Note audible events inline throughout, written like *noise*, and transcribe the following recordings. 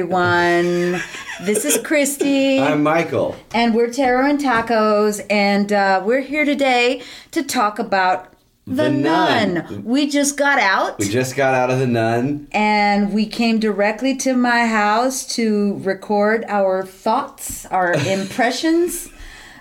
Everyone. This is Christy. I'm Michael. and we're Tarot and Tacos, and uh, we're here today to talk about The, The Nun. Nun. We just got out, We just got out of the nun. and we came directly to my house to record our thoughts, our *laughs* impressions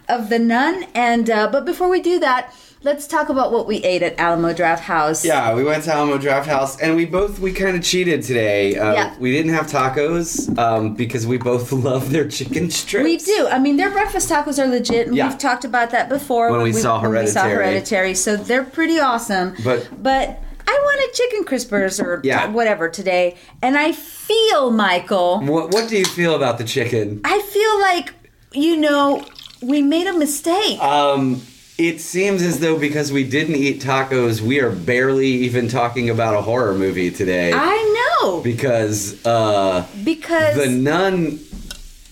of The Nun. And uh, but before we do that, let's talk about what we ate at Alamo Drafthouse. Yeah, we went to Alamo Drafthouse, and we both we kind of cheated today. Uh, Yeah. We didn't have tacos um, because we both *laughs* love their chicken strips. We do. I mean, their breakfast tacos are legit, and Yeah. we've talked about that before When we saw when we saw Hereditary. Hereditary. So they're pretty awesome. But- but I wanted chicken crispers or Yeah. whatever today, and I feel, Michael, What What do you feel about the chicken? I feel like you know we made a mistake. Um, it seems as though because we didn't eat tacos, we are barely even talking about a horror movie today. I know because uh, because the nun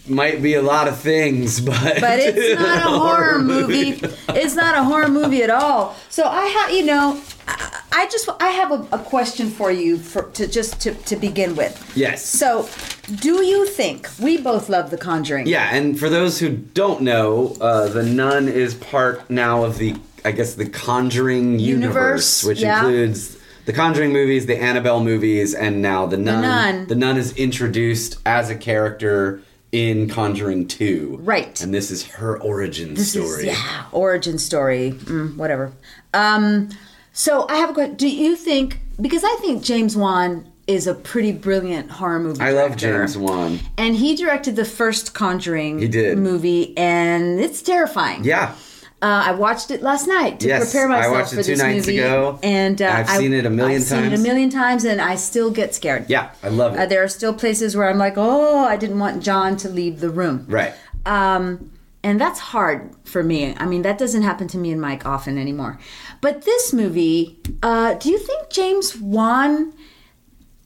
might be a lot of things, *laughs* but but it's not a *laughs* horror movie. *laughs* It's not a horror movie at all. So I have, you know, I, I just I have a, a question for you for to just to, to begin with. Yes. So, do you think we both love The Conjuring? Yeah, and for those who don't know, uh, the Nun is part now of the, I guess, the Conjuring Universe, universe, which yeah. includes the Conjuring movies, the Annabelle movies, and now the Nun. the Nun. The Nun is introduced as a character in Conjuring Two. Right. And this is her origin This story. is yeah, origin story, mm, whatever. Um, so I have a question. Do you think because I think James Wan is a pretty brilliant horror movie. I love. James Wan. and he directed the first Conjuring He did. movie, and it's terrifying. Yeah. Uh, I watched it last night to Yes, prepare I myself watched it for two this nights movie, ago. and uh, I've I- seen it a million I've seen it a times. million times, and I still get scared. Yeah, I love it. Uh, there are still places where I'm like, oh, I didn't want John to leave the room. right. Um, and that's hard for me. I mean, that doesn't happen to me and Mike often anymore. But this movie, uh, do you think James Wan,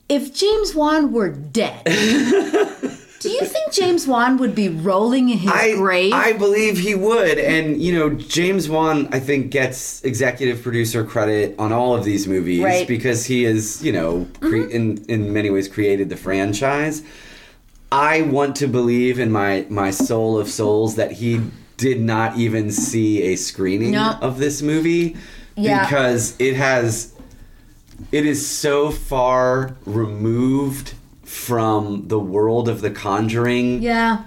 if James Wan were dead, *laughs* do you think James Wan would be rolling in his I, grave? I believe he would. And, you know, James Wan, I think, gets executive producer credit on all of these movies Right. Mm-hmm. because he is, you know, cre- in, in many ways created the franchise. I want to believe in my, my soul of souls that he did not even see a screening No. of this movie Yeah. because it has it is so far removed from the world of the conjuring yeah.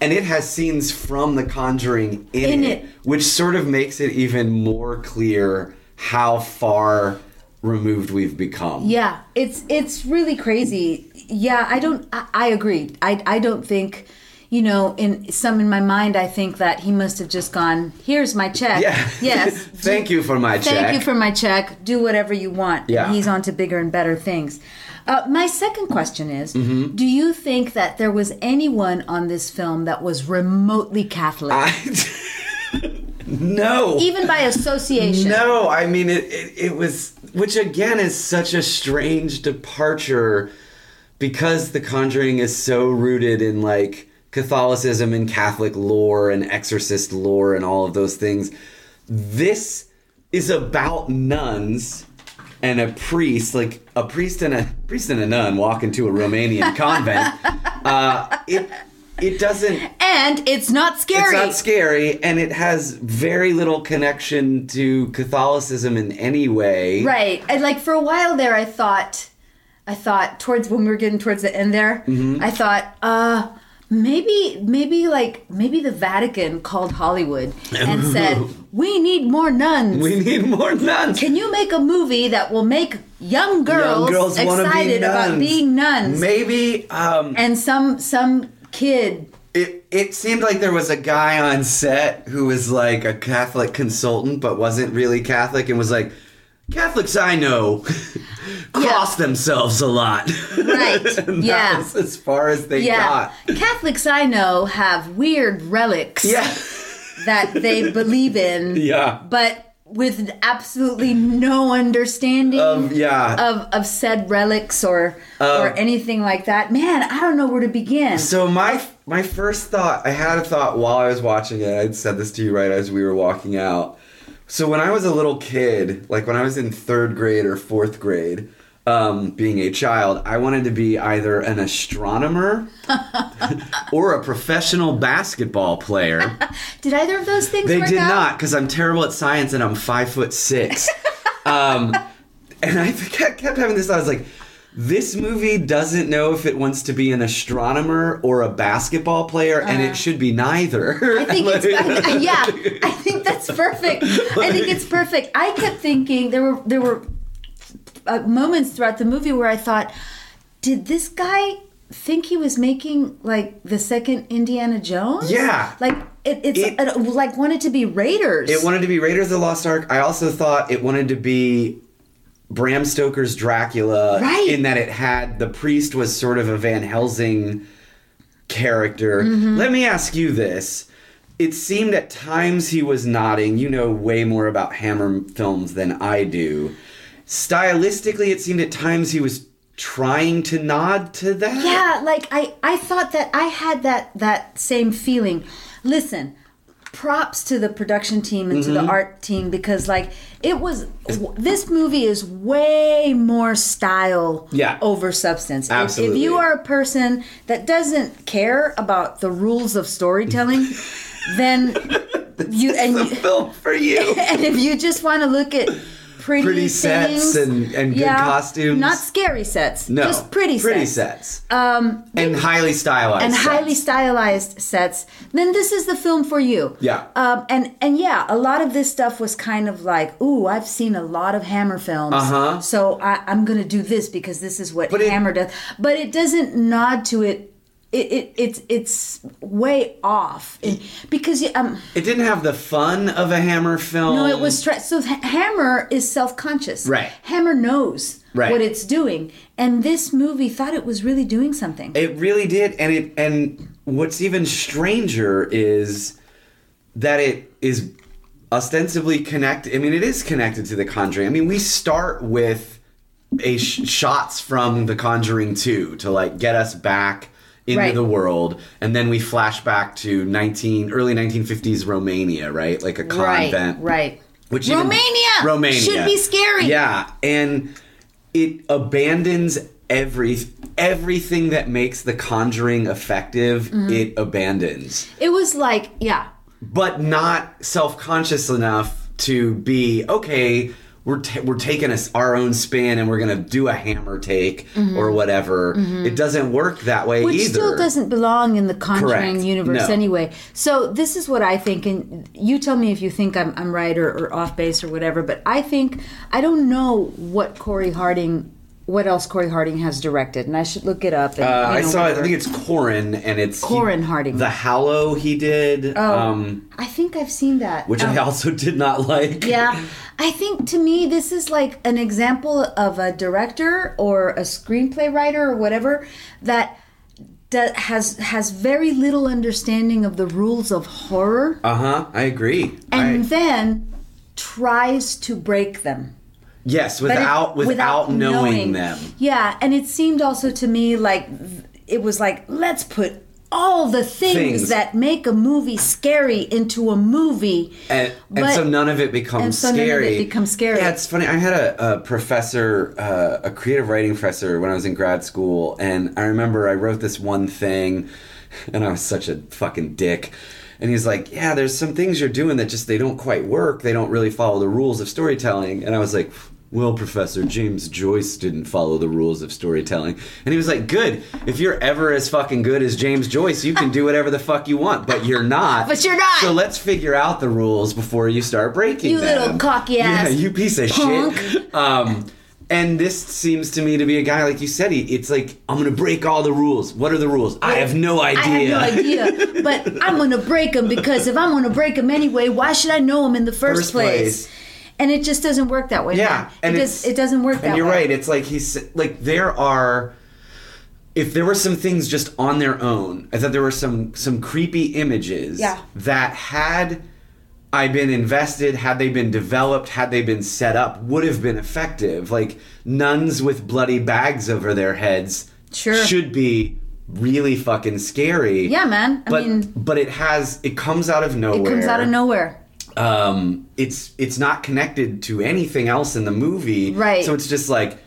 and it has scenes from The Conjuring in, In it, it. which sort of makes it even more clear how far removed we've become. Yeah, it's it's really crazy. Yeah, I don't. I, I agree. I I don't think. You know, in some in my mind, I think that he must have just gone. Here's my check. Yeah. *laughs* Yes. *laughs* Thank you for my Thank check. Thank you for my check. Do whatever you want. Yeah. And he's on to bigger and better things. Uh, my second question is: Mm-hmm. Do you think that there was anyone on this film that was remotely Catholic, I, *laughs* no. even by association? No, I mean it, it. It was, which again is such a strange departure, because The Conjuring is so rooted in like Catholicism and Catholic lore and exorcist lore and all of those things. This is about nuns and a priest, like a priest and a priest and a nun walk into a Romanian *laughs* convent. Uh, it it doesn't And it's not scary. it's not scary, and it has very little connection to Catholicism in any way. Right. And like for a while there, I thought, I thought towards when we were getting towards the end there, Mm-hmm. I thought, uh, maybe, maybe like maybe the Vatican called Hollywood and *laughs* said, we need more nuns. We need more nuns. Can you make a movie that will make young girls, Young girls wanna be excited about being nuns? Maybe um, and some some kid it it seemed like there was a guy on set who was like a Catholic consultant, but wasn't really Catholic, and was like. Catholics I know *laughs* cross themselves a lot. Right, *laughs* yeah. as far as they yeah got. catholics i know have weird relics Yeah. that they believe in *laughs* Yeah. but with absolutely no understanding Um, yeah. of, of said relics or Uh, or anything like that. Man, I don't know where to begin. So my my first thought, I had a thought while I was watching it. I'd said this to you right as we were walking out. So when I was a little kid, like when I was in third grade or fourth grade, um, being a child, I wanted to be either an astronomer *laughs* or a professional basketball player. *laughs* Did either of those things work? They did out? not because I'm terrible at science and I'm five foot six. *laughs* um, and I kept, kept having this. I was like, this movie doesn't know if it wants to be an astronomer or a basketball player, and it should be neither. I think it's *laughs* I- yeah. I think *laughs* that's perfect. I think it's perfect. I kept thinking there were there were uh, moments throughout the movie where I thought, did this guy think he was making like the second Indiana Jones? Yeah. like it, it's It- it, like wanted to be Raiders. It wanted to be Raiders of the Lost Ark. I also thought it wanted to be Bram Stoker's Dracula Right. in that it had the priest was sort of a Van Helsing character. Mm-hmm. Let me ask you this. It seemed at times he was nodding. You know way more about Hammer films than I do. Stylistically, it seemed at times he was trying to nod to that. Yeah, like I I thought that I had that that same feeling. Listen, props to the production team and to Mm-hmm. the art team because like it was this movie is way more style Yeah. over substance. If- If, you are a person that doesn't care about the rules of storytelling, *laughs* then you and The you, film for you. *laughs* and if you just want to look at pretty, Pretty sets and- and good costumes. not scary sets, No, just pretty, pretty sets sets. Um, and highly stylized. and sets. highly stylized sets, then this is the film for you. Yeah. Um, and and yeah, a lot of this stuff was kind of like, ooh, I've seen a lot of Hammer films, Uh-huh. so I, I'm gonna do this because this is what But it- Hammer does. But it doesn't nod to it. It, it it's it's way off It- because um It didn't have the fun of a Hammer film. no it was so Hammer is self conscious Right. Hammer knows Right. what it's doing and this movie thought it was really doing something It really did, and it and what's even stranger is that it is ostensibly connected. I mean, it is connected to The Conjuring. I mean, we start with a sh- shots from The Conjuring Two to like get us back into Right. the world, and then we flash back to nineteen early nineteen fifties Romania, right? Like a convent, right right Which even- Romania Romania should be scary Yeah, and it abandons every everything that makes The Conjuring effective. Mm-hmm. It abandons, It was like, yeah, but not self conscious enough to be okay. We're ta- we're taking us our own spin and we're gonna do a hammer take or whatever. It doesn't work that way Mm-hmm. which still doesn't belong in the Conjuring Correct. universe No. anyway. So this is what I think, and you tell me if you think I'm, I'm right or, or off base or whatever. But I think I don't know what Corey Harding, what else Corey Harding has directed, and I should look it up. And, Uh, I know, saw. it. I think it's Corin, and it's Corin Harding. The Hallow he did, Oh, um, I think I've seen that. which I Um, also *laughs* did not like. Yeah, I think to me this is like an example of a director or a screenplay writer or whatever that that has has very little understanding of the rules of horror Uh huh. I agree. and I- then tries to break them. Yes, But it- without without, knowing, them. Yeah, and it seemed also to me like it was like let's put all the things, Things. that make a movie scary into a movie. And, and But- so none of it becomes and so none of it scary. becomes scary. Yeah, it's funny. I had a, a professor, uh, a creative writing professor, when I was in grad school, and I remember I wrote this one thing, *laughs* and I was such a fucking dick. And he's like, "Yeah, there's some things you're doing that just they don't quite work. They don't really follow the rules of storytelling." And I was like. Well, Professor James Joyce didn't follow the rules of storytelling. And he was like, Good. If you're ever as fucking good as James Joyce, you can do whatever the fuck you want, but you're not. But you're not. So let's figure out the rules before you start breaking You them. little cocky ass Yeah, you piece of punk. shit. Um, and this seems to me to be a guy like you said. He, it's like I'm gonna break all the rules. What are the rules? I have no idea. I have no idea, but *laughs* I'm gonna break them because if I'm gonna break them anyway, why should I know them in the first, First place? place. And it just doesn't work that way. Yeah, man. and it, does, it doesn't work that And you're right. It's like he's like there are. If there were some things just on their own, I thought there were some some creepy images Yeah. that had I been invested, had they been developed, had they been set up, would have been effective. Like nuns with bloody bags over their heads Sure. should be really fucking scary. Yeah, man. I but mean, but it has it comes out of nowhere. it comes out of nowhere. Um, it's it's not connected to anything else in the movie. Right. So it's just like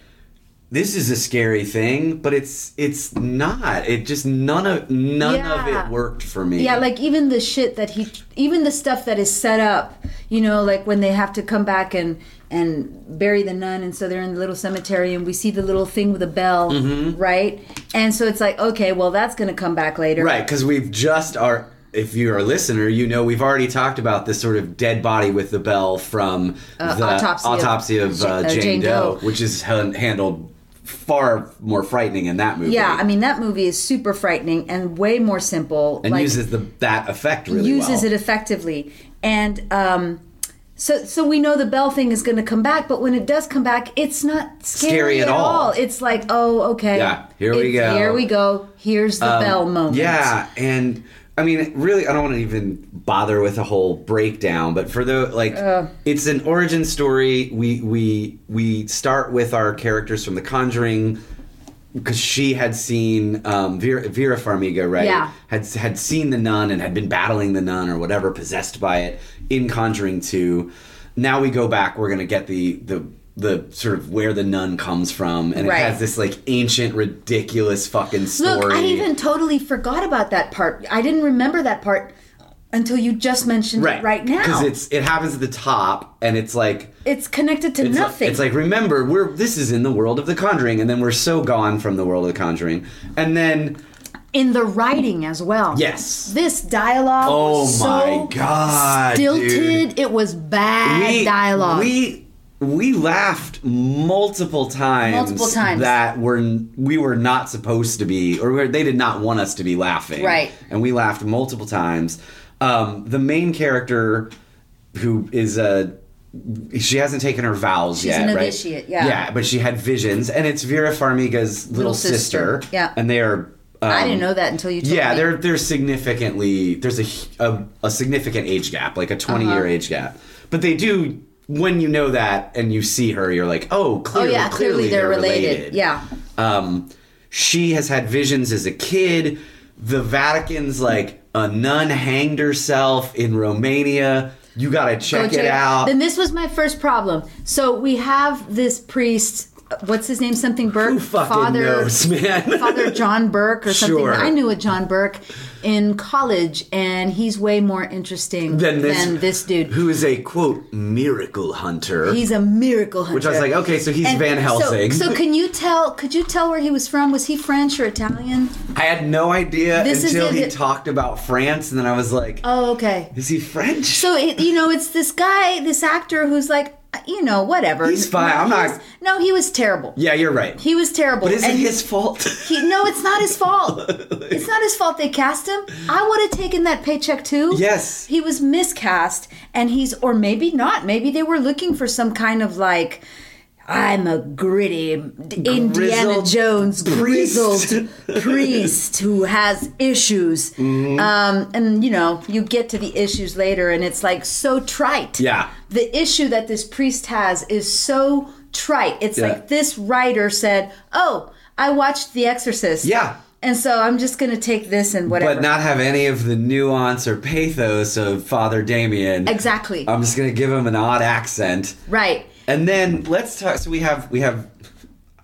this is a scary thing, but it's it's not. It just none of none of it worked for me. Yeah, like even the shit that he, even the stuff that is set up, you know, like when they have to come back and and bury the nun, and so they're in the little cemetery, and we see the little thing with a bell, Mm-hmm. right? And so it's like, okay, well, that's gonna come back later, Right, because we've just are. If you're a listener, you know we've already talked about this sort of dead body with the bell from Uh, the Autopsy of autopsy of, Ja- uh, uh, Jane, Jane Doe, Doe. which is han- handled far more frightening in that movie. Yeah, I mean that movie is super frightening and way more simple. and like, uses the that effect really uses well. it effectively, and um, so so we know the bell thing is going to come back, but when it does come back, it's not scary, Scary at at all. It's like, oh, okay, Yeah, here we go. Here we go. Here's the bell moment. Um, Yeah, and I mean, really, I don't want to even bother with a whole breakdown, but for the like, it's an origin story. We we we start with our characters from The Conjuring because she had seen um, Vera, Vera Farmiga, right? Yeah. Had had seen the nun and had been battling the nun or whatever, possessed by it in Conjuring Two. Now we go back. We're gonna get the the the sort of where the nun comes from, and Right. it has this like ancient, ridiculous fucking story. Look, I even totally forgot about that part. I didn't remember that part until you just mentioned it right now. because it's it happens at the top and it's like it's connected to it's, nothing. it's like remember we're this is in the world of the conjuring and then we're so gone from the world of the conjuring and then in the writing as well. yes This dialogue Oh was so my God, stilted. dude. It was bad we dialogue. we we laughed multiple times Multiple times. that were we were not supposed to be or we're- they did not want us to be laughing Right. and we laughed multiple times um, the main character who is a she hasn't taken her vows She's yet, an right? initiate, yeah. Yeah, but she had visions, and it's Vera Farmiga's little, Little sister. sister, yeah. and they are. Um, I didn't know that until you told me. yeah, me. they're they're significantly there's a a significant age gap, like a 20 Uh-huh. year age gap. But they do when you know that and you see her, you're like, oh, Oh clearly, yeah, clearly, they're, related. Yeah. Um, she has had visions as a kid. The Vatican's like a nun hanged herself in Romania. You gotta check it out. Then this was my first problem. So we have this priest. What's his name? Something Burke. Who fucking Father, knows, *laughs* man? Father John Burke or something. Sure. I knew a John Burke in college, and he's way more interesting Than this, than this dude. who is a quote miracle hunter. He's a miracle hunter. Which I was like, okay, so he's And Van Helsing. So, so can you tell? Could you tell where he was from? Was he French or Italian? I had no idea This until he talked about France, and then I was like, Oh, okay. is he French? So it, you know, it's this guy, this actor who's like, you know, whatever. He's fine. No, I'm not- was- no, he was terrible. yeah, you're right. He was terrible. but is it his fault? He, no, it's not his fault. *laughs* it's not his fault they cast him. I would have taken that paycheck too. Yes. He was miscast, and he's, or maybe not. Maybe they were looking for some kind of like, I'm a gritty Indiana Grizzled Jones priest. grizzled *laughs* priest who has issues. Mm-hmm. Um, and you know, you get to the issues later, and it's like so trite. Yeah. The issue that this priest has is so trite. It's Yeah. like this writer said, "Oh, I watched The Exorcist." Yeah. And so I'm just gonna take this and whatever. but not have any of the nuance or pathos of Father Damien. exactly. I'm just gonna give him an odd accent, right. And then let's talk. So we have we have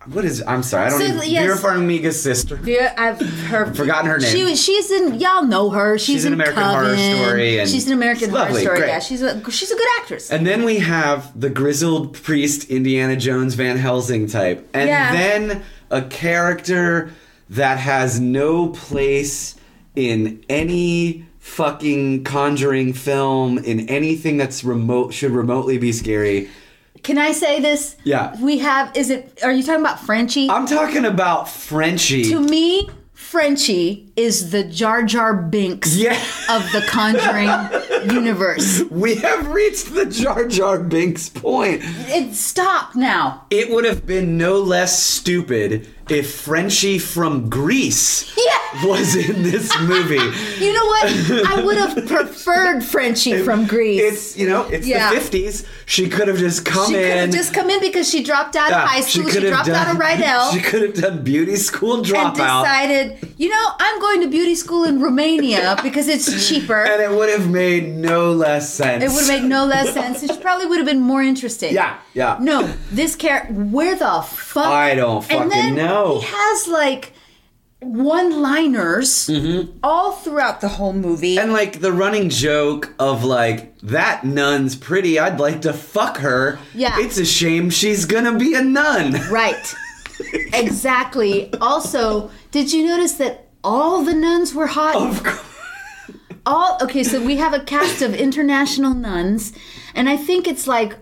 what is? I'm sorry, I don't So, even. yes. Vera Farmiga's sister. Vera, I've heard. Forgotten her name. She, she's in. Y'all know her. She's, She's in in American Horror Story and she's an American she's Horror lovely, Story. great. Yeah, she's a she's a good actress. And then we have the grizzled priest Indiana Jones Van Helsing type. And Yeah. then a character that has no place in any fucking conjuring film in anything that's remote should remotely be scary. Can I say this? Yeah. We have. Is it? Are you talking about Frenchie? I'm talking about Frenchie. to me, Frenchie is the Jar Jar Binks Yeah. of the Conjuring *laughs* universe. we have reached the Jar Jar Binks point. It stop now. It would have been no less stupid if Frenchie from Grease Yeah. was in this movie. *laughs* You know what? I would have preferred Frenchie from Grease. It's you know it's Yeah. the fifties. She could have just come she could in. have just come in because she dropped out Yeah, of high school. She, could have dropped out of *laughs* Rydell. She could have done beauty school dropout. and decided, you know, I'm going to beauty school in Romania because it's cheaper. and it would have made no less sense. It would have made no less sense. It probably would have been more interesting. Yeah, yeah. No, this character, where the fuck? I don't fucking and then know. He has like one-liners Mm-hmm. all throughout the whole movie. And like the running joke of like that nun's pretty, I'd like to fuck her. Yeah. It's a shame she's gonna be a nun. right. *laughs* exactly. Also, did you notice that all the nuns were hot? Of course. all okay so we have a cast of international nuns and i think it's like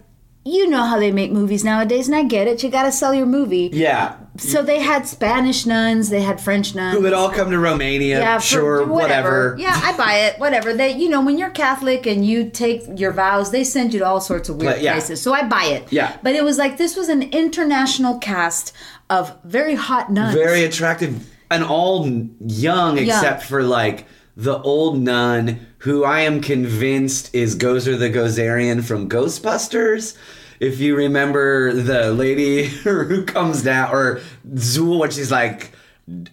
you know how they make movies nowadays and i get it you gotta sell your movie Yeah. so they had spanish nuns they had french nuns Who would all come to Romania? yeah, sure, whatever. Yeah, I buy it. Whatever. They, you know, when you're Catholic and you take your vows, they send you to all sorts of weird But, yeah. places. So I buy it. Yeah. But it was like this was an international cast of very hot nuns. Very attractive and all young except for like the old nun who I am convinced is Gozer the Gozerian from Ghostbusters. If you remember the lady *laughs* who comes down, or Zuul, when she's like,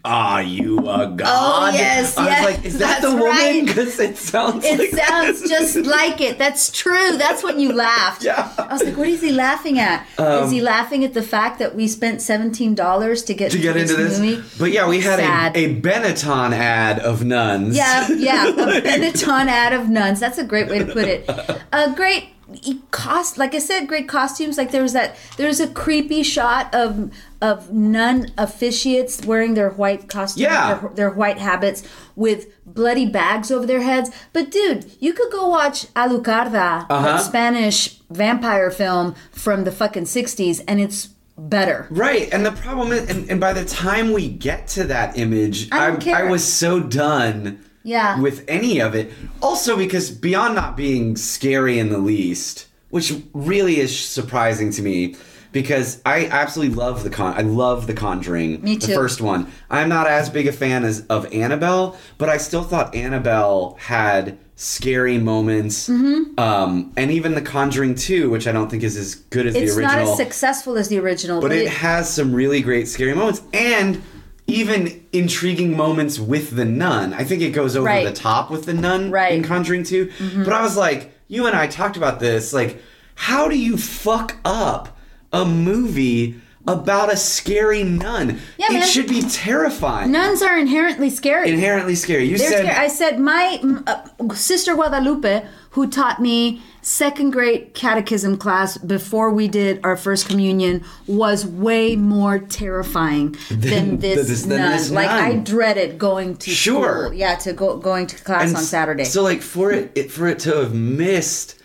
"Are you a god?" Oh, yes, I yes, was like, "Is that the that's woman?" right. Because it sounds It like sounds just like it. That's true. That's when you laughed. Yeah. Um, I was like, what is he laughing at? is he laughing at the fact that we spent seventeen dollars to get to get into this. movie? But yeah, we had Sad. a, a Benetton ad of nuns. Yeah, yeah, a *laughs* Benetton ad of nuns. That's a great way to put it. A great e- cost, like I said, great costumes. Like there was that, there was a creepy shot of of nun officiates wearing their white costumes, Yeah. their, their white habits with bloody bags over their heads. But dude, you could go watch Alucarda, Uh-huh. that Spanish vampire film from the fucking '60s, and it's better. Right, and the problem is, and, and by the time we get to that image, I I. I was so done Yeah. with any of it. Also, because beyond not being scary in the least, which really is surprising to me, because I absolutely love the con. I love the Conjuring, Me the first one. I'm not as big a fan as of Annabelle, but I still thought Annabelle had scary moments, Mm-hmm. um, and even the Conjuring 2, which I don't think is as good as It's the original It's not as successful as the original, but it has some really great scary moments and even intriguing moments with the nun. I think it goes over Right. the top with the nun Right. Mm-hmm. in Conjuring 2. But I was like, you and I talked about this. Like, how do you fuck up a movie about a scary nun? Yeah, it man. should be terrifying. nuns are inherently scary. Inherently scary. You They're said scared. I said my uh, sister Guadalupe, who taught me second grade catechism class before we did our first communion, was way more terrifying than, Than- *laughs* this, than nun. this like I dreaded going to Sure. school. Yeah, to go going to class and on Saturday. So like for it, it for it to have missed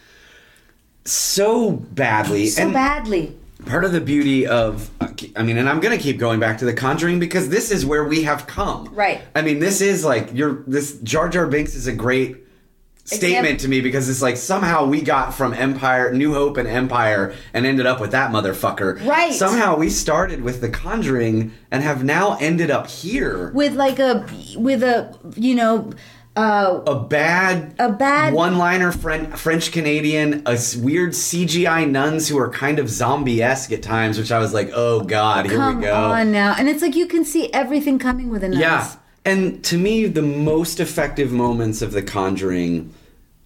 so badly so and badly. part of the beauty of i mean and i'm gonna keep going back to the conjuring because this is where we have come Right. i mean this is like your this jar jar binks is a great statement to me because it's like somehow we got from empire new hope and empire and ended up with that motherfucker Right. somehow we started with the conjuring and have now ended up here With like a with a you know uh a bad A bad- one-liner French French Canadian, a weird CGI nuns who are kind of zombie-esque at times, which I was like, oh god, here we go. on now. And it's like you can see everything coming with a nuns. Yeah, and to me, the most effective moments of The Conjuring,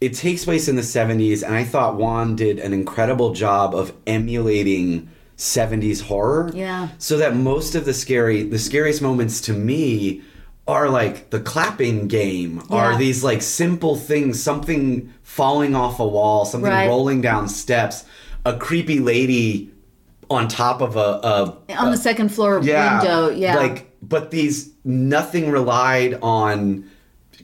it takes place in the '70s, and I thought Wan did an incredible job of emulating '70s horror. Yeah. So that most of the scary, the scariest moments to me are like the clapping game, are these like simple things, something falling off a wall, something Right. rolling down steps, a creepy lady on top of a, a On the second floor window. Yeah. like but these nothing relied on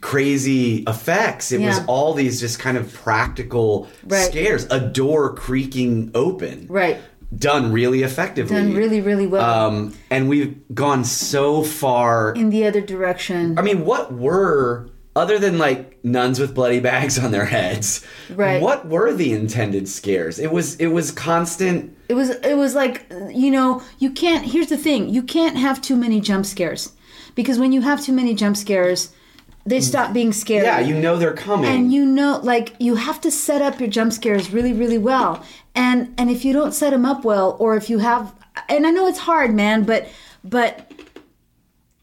crazy effects it was all these just kind of practical Right. scares a door creaking open Right. done really effectively Done really, really well. um and we've gone so far in the other direction. i mean what were other than like nuns with bloody bags on their heads Right. what were the intended scares it was it was constant It was it was like you know you can't. Here's the thing: you can't have too many jump scares. because when you have too many jump scares, they mm. stop being scary. Yeah, you know they're coming. and you know like you have to set up your jump scares really really well and and if you don't set them up well or if you have and i know it's hard man but but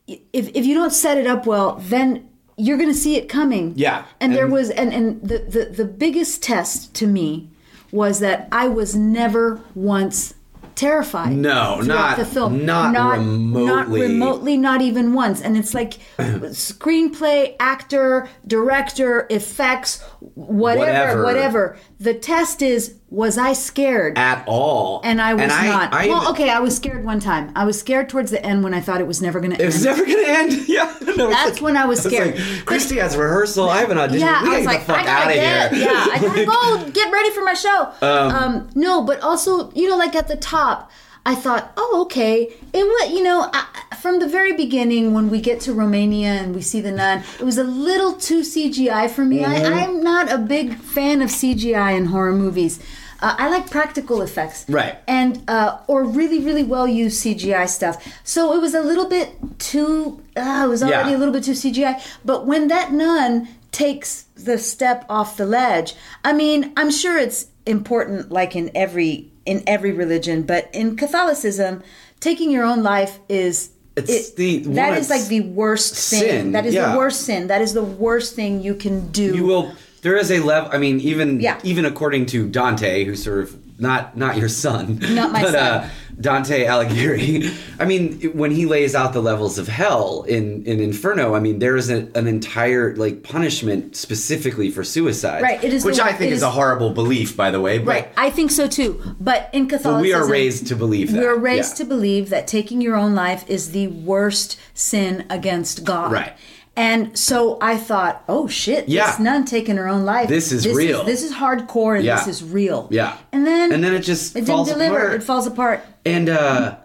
if, if you don't set it up well then you're gonna see it coming Yeah, and, there was and and the, the the biggest test to me was that i was never once terrified No, not- the film not not remotely. Not remotely not even once and it's like *clears throat* screenplay actor director effects whatever Whatever. whatever, the test is was i scared at all. and i was I- not I well even- okay i was scared one time i was scared towards the end when i thought it was never going to end. It was never gonna end. *laughs* Yeah, no, That's like- when I was *laughs* scared. Like, Christy has rehearsal. I have an audition. yeah, we I was like, the fuck I gotta out of get, here. yeah, I gotta *laughs* go get ready for my show. Um, no, but also, you know, like at the top, I thought, oh, okay, it was, you know, I, from the very beginning when we get to Romania and we see the nun, it was a little too CGI for me. Mm-hmm. I, I'm not a big fan of CGI in horror movies. Uh, I like practical effects, Right. And uh, or really, really well used CGI stuff. So it was a little bit too. Uh, it was already Yeah. a little bit too CGI. But when that nun takes the step off the ledge, I mean, I'm sure it's important, like in every in every religion, but in Catholicism, taking your own life is. It's the- that is like the worst thing. sin, That is yeah. the worst sin. That is the worst thing you can do. You will. There is a level. I mean, even Yeah. even according to Dante, who's sort of not not your son, Not my *laughs* but, son. Uh, Dante Alighieri. I mean, when he lays out the levels of hell in in Inferno, I mean, there is a, an entire like punishment specifically for suicide, Right, it is which I think is, is- a horrible belief, by the way. But, Right, I think so too. But in but Catholicism, we are raised to believe that. We're raised Yeah. to believe that taking your own life is the worst sin against God. Right. And so I thought, oh shit, Yeah. this nun taking her own life. This is real. this is hardcore and Yeah. this is real. Yeah. And then and then it just it didn't falls deliver. apart. It falls apart. and uh,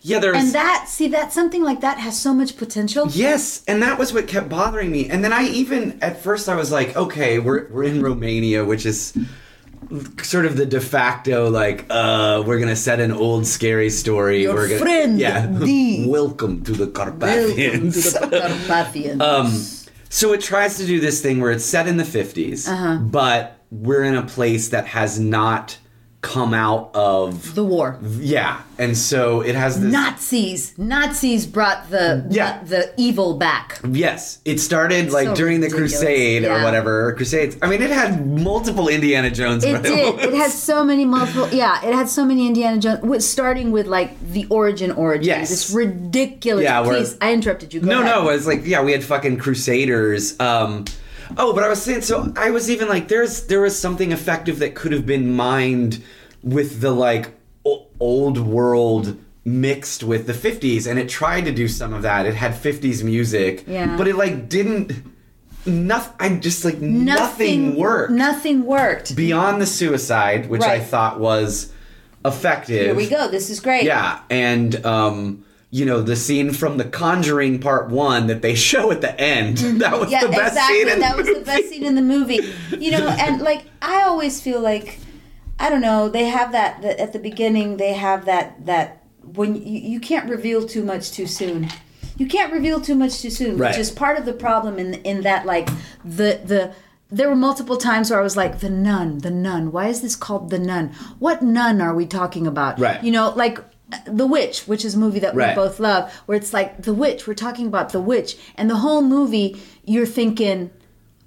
yeah, there's And that see that something like that has so much potential. Yes, and that was what kept bothering me. And then I even at first I was like, okay, we're we're in Romania, which is sort of the de facto like uh we're gonna set an old scary story. Your we're gonna friend, yeah. *laughs* Welcome to the carpathians Welcome to the *laughs* Carpathians. um so it tries to do this thing where it's set in the 50s, Uh-huh. but we're in a place that has not come out of the war. yeah. And so it has this Nazis. Nazis brought the Yeah. the evil back. Yes, it started like So during the ridiculous. Crusade or whatever. Crusades. I mean, it had multiple Indiana Jones. It did. It had so many multiple. Yeah, it had so many Indiana Jones. Starting with like the origin origin. Yes. It's ridiculous. Yeah, Please, I interrupted you. Go No, ahead. no, it was like yeah, we had fucking Crusaders. Um, oh, but I was saying so. I was even like, there's there was something effective that could have been mined with the like o- old world mixed with the 50s and it tried to do some of that it had 50s music Yeah. but it like didn't nothing i just like nothing, worked Nothing worked. beyond the suicide, which I thought was effective. Here we go. This is great. Yeah, and um, you know the scene from The Conjuring Part One that they *laughs* show at the end. *laughs* That was Yeah, the best exactly. scene. In that was the best scene in the movie. You know, *laughs* and like I always feel like I don't know. They have that, that at the beginning. They have that that when you, you can't reveal too much too soon. You can't reveal too much too soon, Right. which is part of the problem. In in that like the the there were multiple times where I was like the nun, the nun. Why is this called the nun? What nun are we talking about? Right. You know, like the Witch, which is a movie that Right. we both love, where it's like the witch. We're talking about the witch, and the whole movie, you're thinking,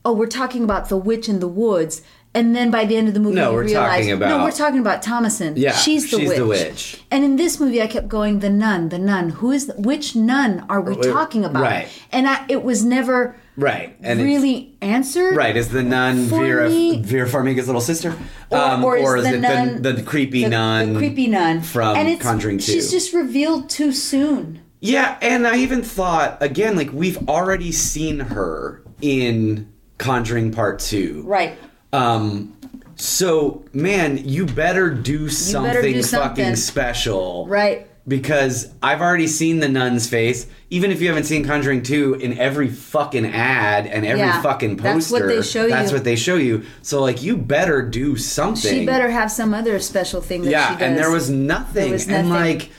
"Oh, we're talking about the witch in the woods." And then by the end of the movie, No, you we're realize, talking about- no, we're talking about Thomasin. Yeah, she's the she's witch. the witch. And in this movie, I kept going, the nun, the nun. Who is the, which nun are we talking about? right. And I, it was never right, and really answered. right is the nun For Vera me- Vera Farmiga's little sister, Or, um, or is, the it nun the, the creepy the- nun? The creepy nun from and it's, Conjuring Two. She's just revealed too soon. Yeah, and I even thought again, like we've already seen her in Conjuring Part Two. Right. Um, so man, you better do something, do fucking something. special. Right. Because I've already seen the nun's face. Even if you haven't seen Conjuring 2, in every fucking ad and every Yeah, fucking poster, that's what they show you. That's you. what they show you. So like, you better do something. She better have some other special thing that yeah, she does. and there was nothing. There was And like,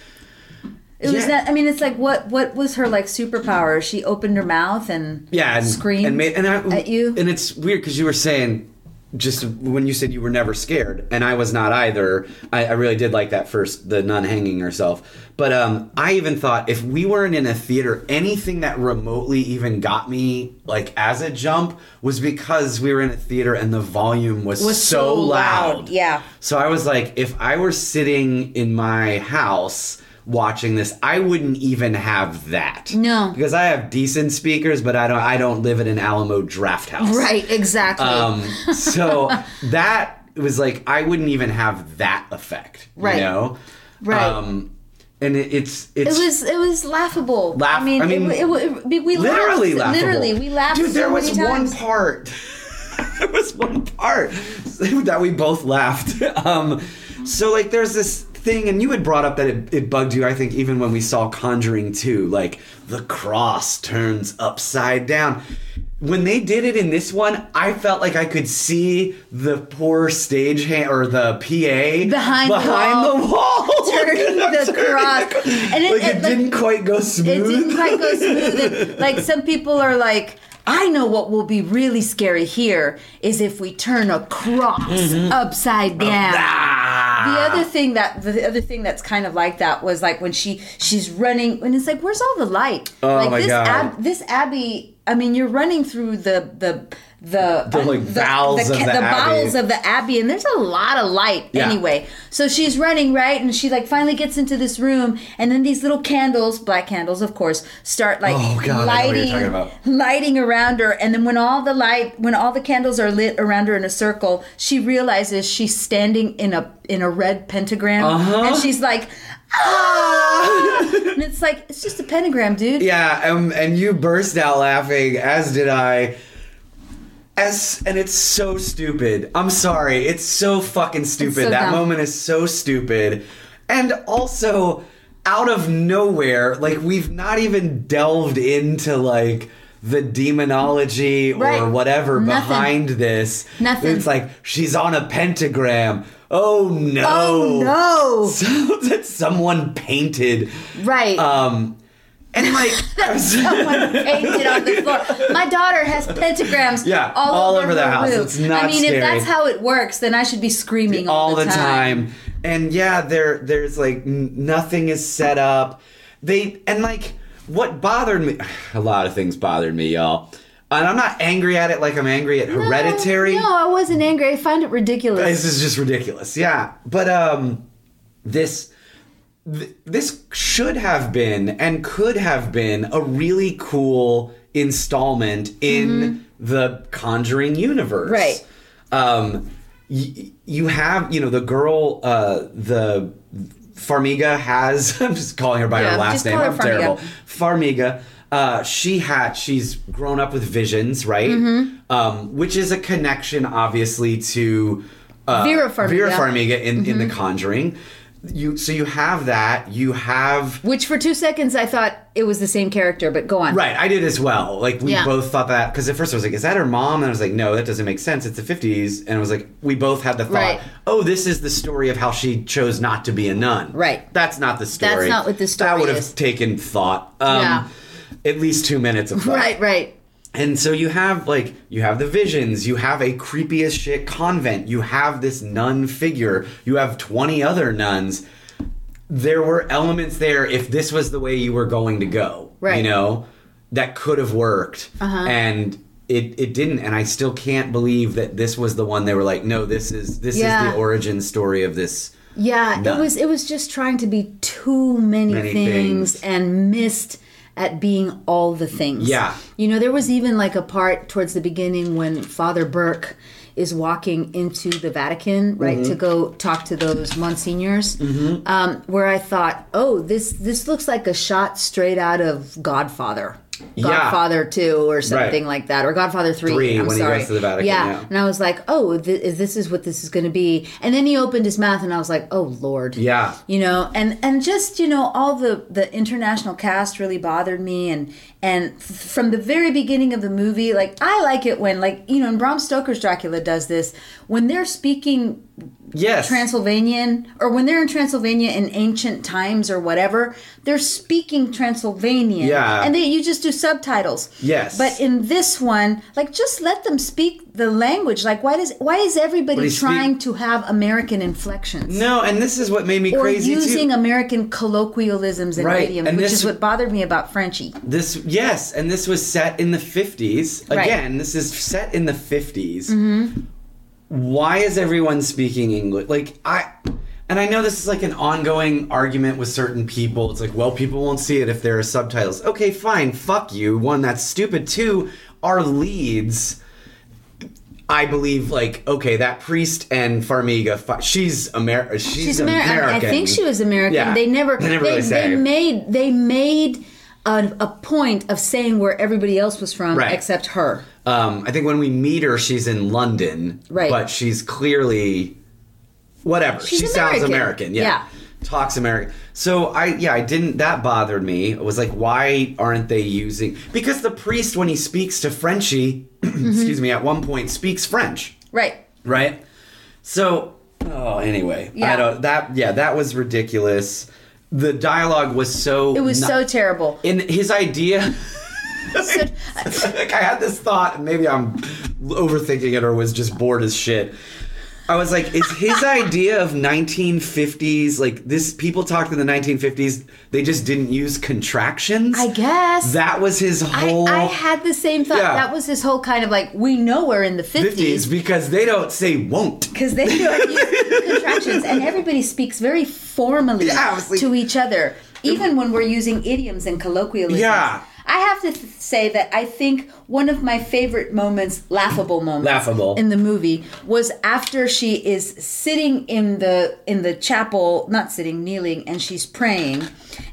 It was Yeah. that. I mean, it's like what what was her like superpower? She opened her mouth and yeah, and, screamed and made and I, at you. And it's weird because you were saying just when you said you were never scared, and I was not either. I, I really did like that first, the nun hanging herself. But um, I even thought if we weren't in a theater, anything that remotely even got me like as a jump was because we were in a theater and the volume was, was so, loud. Yeah. So I was like, if I were sitting in my house watching this, I wouldn't even have that. No. because I have decent speakers, but I don't. I don't live in an Alamo Drafthouse. Right. Exactly. Um. So *laughs* that was like I wouldn't even have that effect. Right. You know. Right. Um. And it, it's it was it was laughable. Laugh- I mean, I mean, it, it, it, we literally laughed. laughable. Literally, we laughed. Dude, there so was one part. *laughs* there was one part *laughs* that we both laughed. Um, so like, there's this thing, and you had brought up that it, it bugged you. I think even when we saw Conjuring 2, like the cross turns upside down. When they did it in this one, I felt like I could see the poor stagehand or the PA Behind the wall, the wall, *laughs* *laughs* turning the cross. And it- like it, it- like- didn't quite go smooth. It didn't quite go smooth. *laughs* Like some people are like, I know what will be really scary here is if we turn a cross Mm-hmm. upside down. Ah. The other thing that the other thing that's kind of like that was like when she she's running and it's like where's all the light? Oh like my this God. Ab, this Abbey. I mean, you're running through the the the The, like, bowels of ca- the Abbey. bowels of the Abbey, and there's a lot of light Yeah. anyway. So she's running right, and she like finally gets into this room, and then these little candles, black candles, of course, start like Oh, God, I know what you're lighting, lighting around her. And then when all the light, when all the candles are lit around her in a circle, she realizes she's standing in a in a red pentagram, Uh-huh. and she's like, ah! *laughs* and it's like it's just a pentagram, dude. Yeah, um, and you burst out laughing, as did I. As and it's so stupid. I'm sorry, it's so fucking stupid. so that dumb. moment is so stupid, and also out of nowhere, like we've not even delved into like the demonology or whatever Nothing. behind this. Nothing. It's like she's on a pentagram. Oh no! Oh no! *laughs* So that someone painted. Right. Um, and like *laughs* Someone *laughs* painted on the floor. My daughter has pentagrams Yeah, all, all over, over the house. It's not I mean, scary. if that's how it works, then I should be screaming all, all the time. And yeah, there there's like nothing is set up. They and like what bothered me *sighs* a lot of things bothered me, y'all. And I'm not angry at it like I'm angry at Hereditary. No, I wasn't angry. I find it ridiculous. This is just ridiculous. Yeah. But um this th- this should have been and could have been a really cool installment in the Conjuring universe. Mm-hmm. Right. Um y- you have, you know, the girl uh the Farmiga has *laughs* I'm just calling her by Yeah, her last name. I'm terrible. Farmiga. Farmiga uh, she had she's grown up with visions, right? Mm-hmm. Um, which is a connection, obviously, to uh, Vera Farmiga. Vera Farmiga in, in Mm-hmm. The Conjuring. You so you have that. You have Which for two seconds I thought it was the same character, but go on. right. I did as well. Like we Yeah. both thought that because at first I was like, "Is that her mom?" And I was like, "No, that doesn't make sense. It's the '50s." And I was like, we both had the thought, Right. "Oh, this is the story of how she chose not to be a nun." Right. That's not the story. That's not what the story That would have taken thought. Um, Yeah. At least two minutes of thought. Right, right. And so you have like you have the visions, you have a creepy as shit convent, you have this nun figure, you have 20 other nuns. There were elements there if this was the way you were going to go, Right. you know, that could have worked. Uh-huh. And it, it didn't and I still can't believe that this was the one they were like, no, this is this Yeah. is the origin story of this. Yeah, None. it was it was just trying to be too many, Many things, things. and missed at being all the things. Yeah. You know, there was even like a part towards the beginning when Father Burke is walking into the Vatican, right, Mm-hmm. to go talk to those monsignors, um, where I thought, oh, this this looks like a shot straight out of Godfather. Yeah. Godfather 2 or something Right. like that, or Godfather 3. Three, I'm when he sorry. goes to the Vatican, yeah. And I was like, oh, th- this is what this is going to be. And then he opened his mouth and I was like, oh, Lord Yeah. you know and and just you know all the the international cast really bothered me and and f- from the very beginning of the movie like i like it when like you know and bram stoker's dracula does this when they're speaking yes. Transylvanian, or when they're in Transylvania in ancient times or whatever, they're speaking Transylvanian. Yeah. And they you just do subtitles. Yes. But in this one, like just let them speak the language. Like why does why is everybody he speak- trying to have American inflections? no, and this is what made me Or crazy using too. American colloquialisms and Right, idioms, and which this- is what bothered me about Frenchie. This yes, and this was set in the fifties. Right. Again, this is set in the 50s Mm-hmm. Why is everyone speaking English? Like I, and I know this is like an ongoing argument with certain people. It's like, well, people won't see it if there are subtitles. Okay, fine. Fuck you. One, that's stupid. Two, our leads. I believe, like, okay, that priest and Farmiga, she's Amer- she's, She's American. American. I think she was American. Yeah. They never. They never they, really they made. They made a, a point of saying where everybody else was from, Right. except her. Um, I think when we meet her, she's in London, Right. But she's clearly whatever. She's she sounds American. American, yeah. Yeah. Talks American. So I, yeah, I didn't. That bothered me. It was like, why aren't they using? Because the priest, when he speaks to Frenchie, *clears throat* Mm-hmm. excuse me, at one point speaks French, Right. right? So, oh, anyway, I don't. That, yeah, that was ridiculous. The dialogue was so. It was not- so terrible. in his idea So- *laughs* like I had this thought, and maybe I'm overthinking it or was just bored as shit. I was like, is his idea of 1950s like this? People talked in the 1950s. They just didn't use contractions. I guess. that was his whole I had the same thought. Yeah. That was his whole kind of like we know we're in the 50s fifties because they don't say won't. because they don't use contractions, and everybody speaks very formally Yeah, like- to each other, even when we're using idioms and colloquialisms. Yeah. I have to th- say that I think one of my favorite moments, laughable moments, Laughable. in the movie was after she is sitting in the in the chapel, not sitting, kneeling, and she's praying,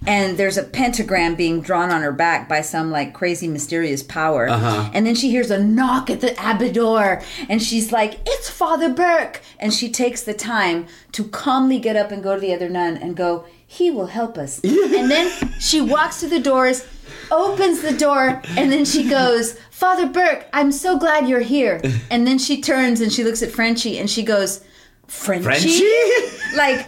and there's a pentagram being drawn on her back by some like crazy mysterious power, Uh-huh. and then she hears a knock at the abbey door, and she's like, "It's Father Burke," and she takes the time to calmly get up and go to the other nun and go, "He will help us," *laughs* and then she walks to the doors opens the door and then she goes, Father Burke, I'm so glad you're here. And then she turns and she looks at Frenchie and she goes, Frenchie? Frenchie? *laughs* Like,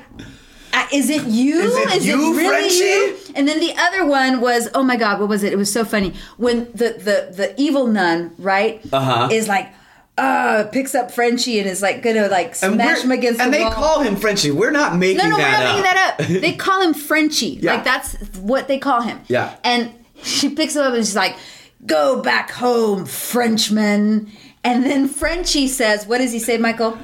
uh, is it you? Is it you, Frenchie? you? And then the other one was, oh my God, what was it? It was so funny. When the, the, the evil nun, right, Uh-huh. is like, uh, picks up Frenchie and is like gonna like smash him against and the wall. And they call him Frenchie. We're not making No, no, we're not up. making that up. They call him Frenchie. *laughs* Yeah. Like that's what they call him. Yeah. And she picks him up and she's like, "Go back home, Frenchman." And then Frenchie says, "What does he say, Michael?"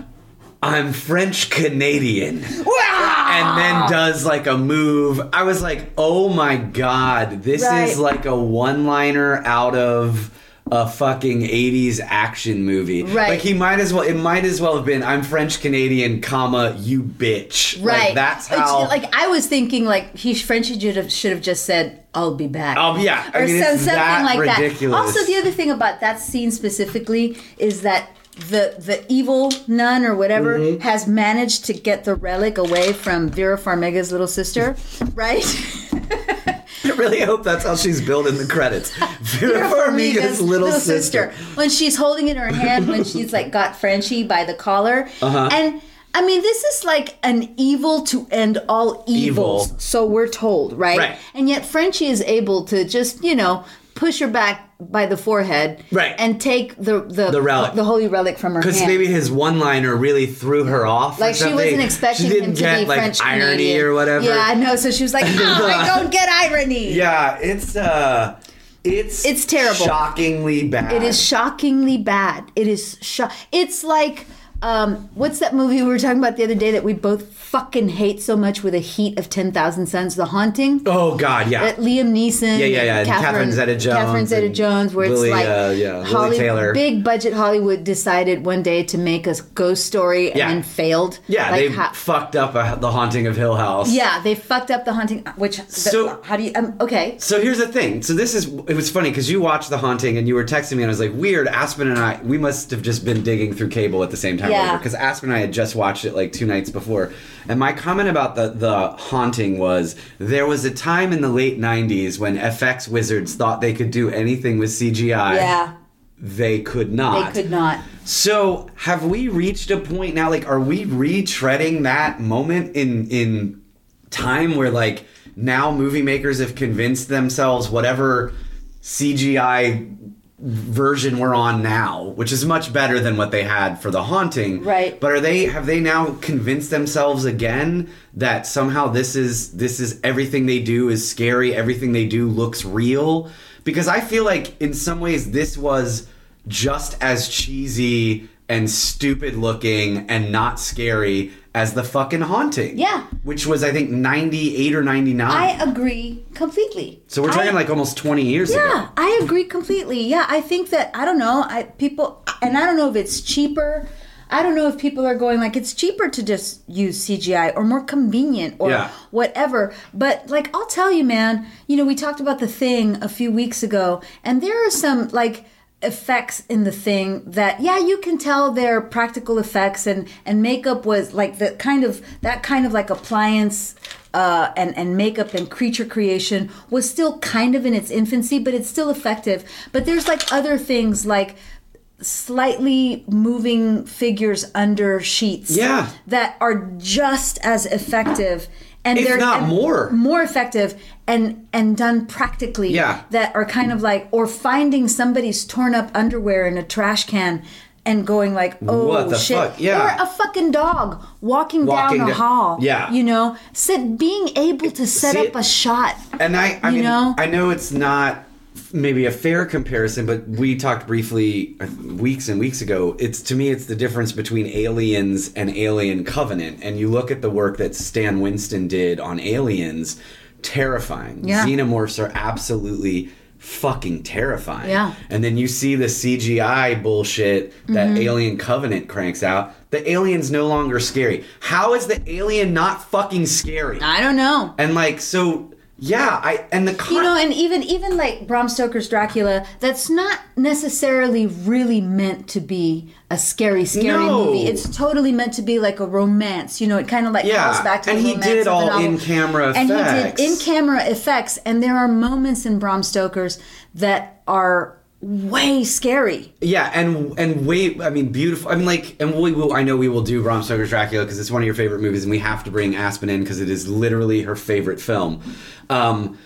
I'm French Canadian. And then does like a move. I was like, oh my god, this Right. is like a one liner out of a fucking 80s action movie. Right. Like he might as well it might as well have been I'm French Canadian, comma, you bitch. Right. Like that's It's- how like I was thinking, like he Frenchie should have should have just said, "I'll be back." Oh, yeah. I or mean, some- it's something that like ridiculous. that. Also, the other thing about that scene specifically is that the the evil nun or whatever Mm-hmm. has managed to get the relic away from Vera Farmiga's little sister, right? *laughs* I really hope that's how she's billed in the credits. Vera Farmiga's little, sister. When she's holding in her hand, when she's like got Frenchie by the collar, Uh-huh. and I mean, this is like an evil to end all evils. Evil. So we're told, right? Right. And yet Frenchie is able to just, you know, push her back by the forehead, Right. and take the the The relic. the holy relic from her Because maybe his one liner really threw her off. or like she something. wasn't expecting she didn't him to get be like French irony Canadian. or whatever. Yeah, I know. So she was like, *laughs* "Oh, I don't get irony." Yeah, it's uh it's It's terrible. Shockingly bad. It is shockingly bad. It is shock. It's like um, what's that movie we were talking about the other day that we both fucking hate so much with a heat of ten thousand suns? The Haunting. Oh god, yeah. That Liam Neeson. Yeah, yeah, yeah, and Catherine Zeta-Jones Catherine Zeta Jones, where Lili, it's like uh, yeah, Taylor. big budget Hollywood decided one day to make a ghost story and Yeah. failed. yeah, Like they how- fucked up uh the haunting of Hill House. yeah, they fucked up the haunting. Which the- So- how do you? Um, okay, So here's the thing. So this is it was funny because you watched The Haunting and you were texting me and I was like, weird. Aspen and I we must have just been digging through cable at the same time. Yeah. Because Aspen and I had just watched it like two nights before. And my comment about the the Haunting was there was a time in the late '90s when FX wizards thought they could do anything with CGI. yeah, they could not. They could not. So, have we reached a point now? Like, are we retreading that moment in in time where like now movie makers have convinced themselves whatever CGI version we're on now, which is much better than what they had for the haunting. Right. But are they have they now convinced themselves again that somehow this is this is everything they do is scary, everything they do looks real? Because I feel like in some ways this was just as cheesy and stupid looking and not scary as the fucking haunting. Yeah. Which was I think 98 or 99. I agree completely. so we're talking I- like almost 20 years ago. Yeah, I agree completely. Yeah, I think that I don't know. I people and I don't know if it's cheaper. I don't know if people are going like it's cheaper to just use CGI or more convenient or Yeah. whatever. But like I'll tell you, man, you know, we talked about the thing a few weeks ago, and there are some like effects in the thing that yeah you can tell they're practical effects and and makeup was like the kind of that kind of like appliance uh, and and makeup and creature creation was still kind of in its infancy but it's still effective but there's like other things like slightly moving figures under sheets Yeah. that are just as effective and If they're not more. more effective and and done practically Yeah. that are kind of like or finding somebody's torn up underwear in a trash can and going like oh the shit fuck? Yeah. or a fucking dog walking, Walking down a da- hall Yeah. you know said being able to set See- up a shot And I, I You mean, know? I know it's not maybe a fair comparison, but we talked briefly uh, weeks and weeks ago. It's to me, it's the difference between Aliens and Alien Covenant. And you look at the work that Stan Winston did on Aliens, terrifying. Yeah. Xenomorphs are absolutely fucking terrifying. Yeah. And then you see the CGI bullshit that Mm-hmm. Alien Covenant cranks out. The alien's no longer scary. How is the alien not fucking scary? i don't know And like so, yeah. I and the con- you know and even even like bram stoker's dracula that's not necessarily really meant to be a scary scary No. movie it's totally meant to be like a romance you know it kind of like Yeah, calls back to and the he romance did all in-camera and effects. he did in-camera effects and there are moments in bram stoker's that are way scary yeah, and and way I mean, beautiful. I mean, like, and we will. I know we will do Bram Stoker's Dracula because it's one of your favorite movies, and we have to bring Aspen in because it is literally her favorite film. Um,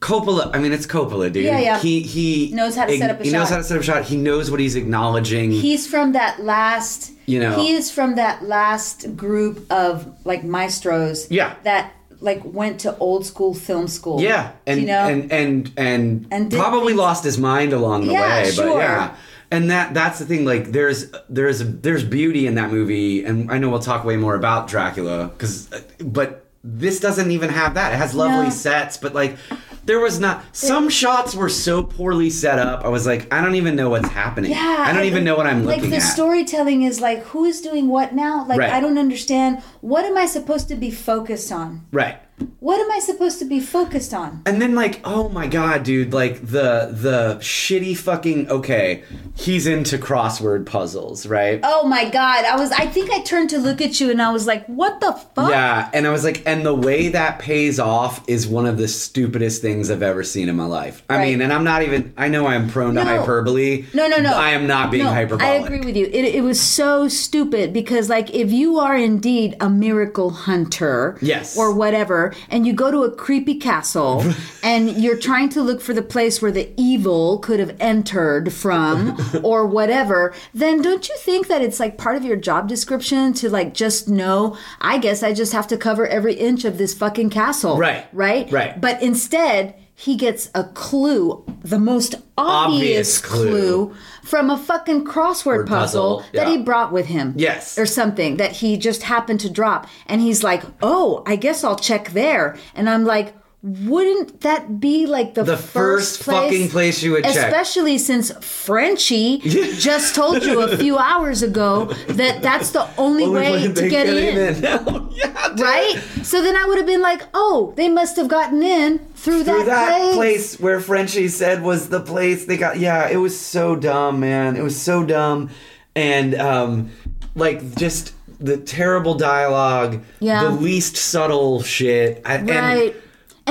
Coppola. I mean, it's Coppola, dude. Yeah, yeah. He he Knows how to set up a shot. He knows how to set up a shot. He knows what he's acknowledging. he's from that last You know. he is from that last group of like maestros Yeah. that like went to old school film school Yeah, and you know and and and, And probably things- lost his mind along the Yeah, way. But sure. yeah, and that that's the thing. Like, there's there's there's beauty in that movie, and I know we'll talk way more about Dracula because, uh, but this doesn't even have that. It has lovely No. sets, but like. There was not some shots were so poorly set up. I was like, I don't even know what's happening. yeah I don't even know what I'm like looking the at. Like the storytelling is like who is doing what now like Right. i don't understand what am i supposed to be focused on right. What am i supposed to be focused on And then like, oh my god, dude, like the the shitty fucking okay, he's into crossword puzzles, right? oh my god i was i think i turned to look at you and i was like what the fuck Yeah, and I was like, and the way that pays off is one of the stupidest things I've ever seen in my life. I Right. mean, and I'm not even. I know I'm prone to hyperbole. No, no, no. I am not being no, hyperbolic. I agree with you. It, it was so stupid because, like, if you are indeed a miracle hunter, Yes. or whatever, and you go to a creepy castle *laughs* and you're trying to look for the place where the evil could have entered from, *laughs* or whatever, then don't you think that it's like part of your job description to like just know? I guess I just have to cover every inch of this fucking castle, Right. Right, Right. But instead. He gets a clue, the most obvious, Obvious clue. clue from a fucking crossword Word puzzle, puzzle, that yeah. he brought with him. Yes. Or something that he just happened to drop. And he's like, oh, I guess I'll check there. And I'm like, wouldn't that be like the, The first fucking place you would check. Especially since Frenchie *laughs* just told you a few hours ago that that's the only, Only way way to get in. in. *laughs* yeah. Right? So then I would have been like, oh, they must have gotten in through, Through that, that place. place where Frenchie said was the place they got. Yeah, it was so dumb, man. It was so dumb, and um, like just the terrible dialogue. Yeah. The least subtle shit. I, Right. And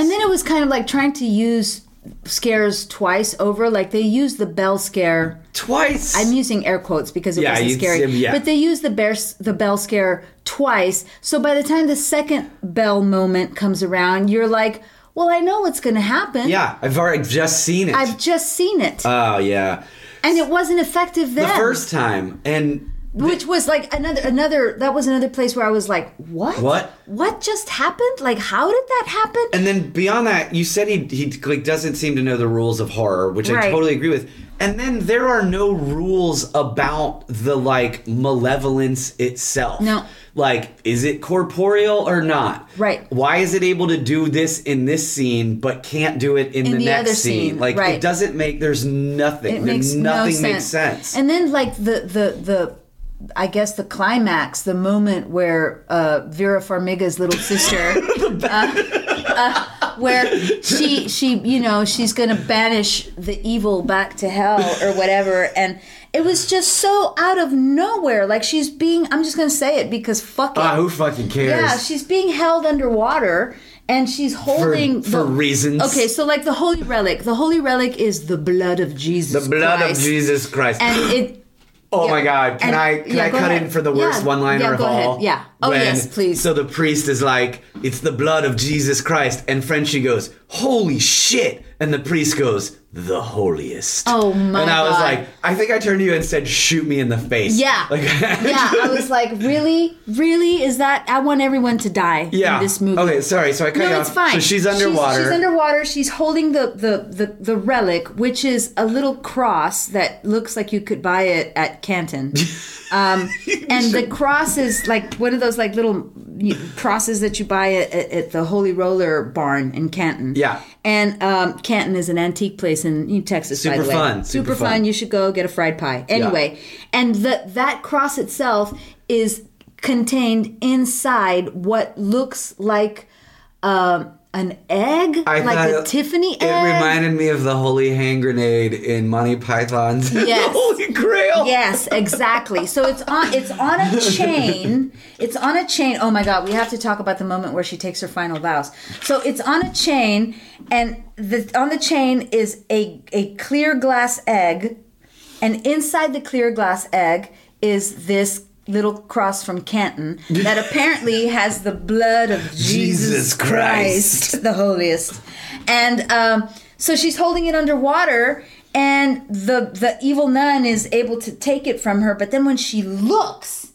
then it was kind of like trying to use scares twice over. Like they use the bell scare. Twice. I'm using air quotes because it Yeah, wasn't scary. yeah. But they use the bear, the bell scare twice. So by the time the second bell moment comes around, you're like, well, I know what's going to happen. yeah, I've already just seen it. I've just seen it, oh yeah. and it wasn't effective then. The first time and which was like another another that was another place where I was like, what? What? What just happened? Like, how did that happen? And then beyond that, you said he he like doesn't seem to know the rules of horror, which I totally agree with. And then there are no rules about the like malevolence itself. No. Like, is it corporeal or not? Right. Why is it able to do this in this scene but can't do it in, In the, the next scene? scene, Like right. it doesn't make there's nothing. it makes nothing no makes sense. And then like the the the I guess the climax, the moment where uh, Vera Farmiga's little sister, *laughs* uh, uh, where she she you know she's gonna banish the evil back to hell or whatever, and it was just so out of nowhere. Like she's being, I'm just gonna say it because fuck it. Ah, who fucking cares? Yeah, she's being held underwater and she's holding for reasons. Okay, so like the holy relic, the holy relic is the blood of Jesus. the blood Christ. of Jesus Christ. And it. Oh yeah, my God! Can and- I can yeah, I cut ahead. in for the worst Yeah, one-liner yeah, of all? Ahead. Yeah. Oh When- yes, please. So the priest is like, "It's the blood of Jesus Christ," and Frenchie goes, "Holy shit!" And the priest goes, "The holiest." Oh, my And I was God. like, I think I turned to you and said, "Shoot me in the face." yeah, *laughs* Like, yeah. I *laughs* was like, really, really? Is that? I want everyone to die yeah. in this movie. Okay, sorry. So I cut No, off. it's fine. So she's underwater. She's, underwater. She's holding the, the, the, the relic, which is a little cross that looks like you could buy it at Canton. *laughs* Um, and the cross is like one of those like little crosses that you buy at, at, at the Holy Roller Barn in Canton. Yeah. And um, Canton is an antique place in Texas, by Super the way. fun, Super, super fun. fun. You should go get a fried pie. Anyway, and the, that cross itself is contained inside what looks like um, an egg, I like a Tiffany It egg. It reminded me of the holy hand grenade in Monty Python's *laughs* Yes. Holy Grail. Yes, exactly. So it's on it's on a *laughs* chain. It's on a chain. Oh my god, we have to talk about the moment where she takes her final vows. So it's on a chain and the on the chain is a a clear glass egg and inside the clear glass egg is this little cross from Canton that apparently has the blood of *laughs* Jesus, Jesus Christ, Christ. the holiest. And um, so she's holding it underwater, and the the evil nun is able to take it from her. But then when she looks,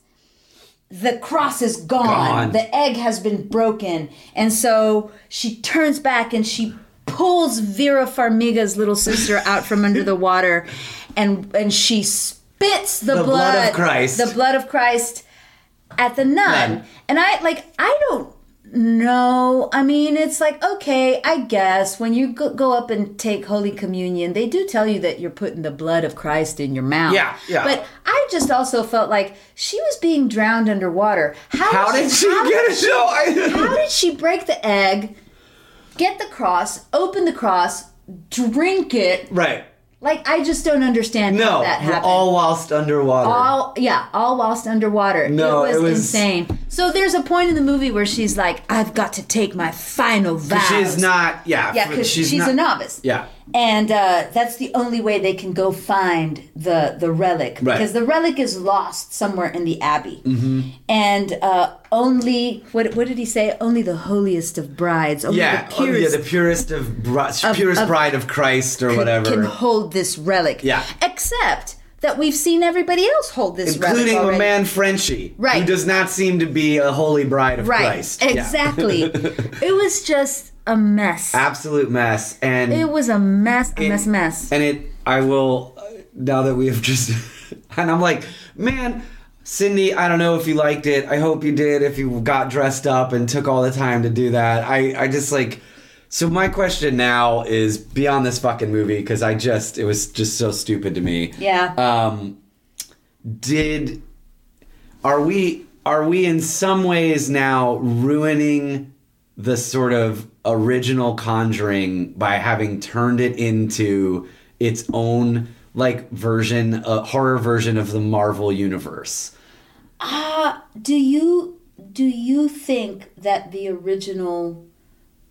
the cross is gone. Gone. The egg has been broken, and so she turns back and she pulls Vera Farmiga's little sister out from under the water, and and she spits the, The blood of Christ. the blood of Christ at the nun. Nun. And I like I don't know. I mean, it's like okay, I guess when you go, go up and take Holy Communion, they do tell you that you're putting the blood of Christ in your mouth. Yeah, yeah. But I just also felt like she was being drowned underwater. How, How did she how get did it? No, I- How did she break the egg? Get the cross, open the cross, drink it. Right. Like I just don't understand how No, that happened all whilst underwater. all yeah all whilst underwater No, it was, it was- insane so there's a point in the movie where she's like i've got to take my final vows She's not. Yeah. yeah because she's, a novice Yeah. And uh, that's the only way they can go find the the relic Right. because the relic is lost somewhere in the abbey mm-hmm. and uh, only what, what did he say only the holiest of brides only Yeah. the oh, yeah. purest The purest of bri- purest of- bride of Christ or can- whatever. can hold this relic Yeah. except that we've seen everybody else hold this Including already. man Frenchie, Right. Who does not seem to be a holy bride of Right. Christ. Yeah. Exactly. *laughs* it was just a mess. Absolute mess. And It was a mess, a it- mess, mess. And it, I will, uh, now that we have just, *laughs* and I'm like, man, Cindy, I don't know if you liked it. I hope you did. If you got dressed up and took all the time to do that, I, I just like. So my question now is beyond this fucking movie because I just it was just so stupid to me. Yeah. Um, did are we are we in some ways now ruining the sort of original conjuring by having turned it into its own like version a horror version of the marvel universe. Uh, do you do you think that the original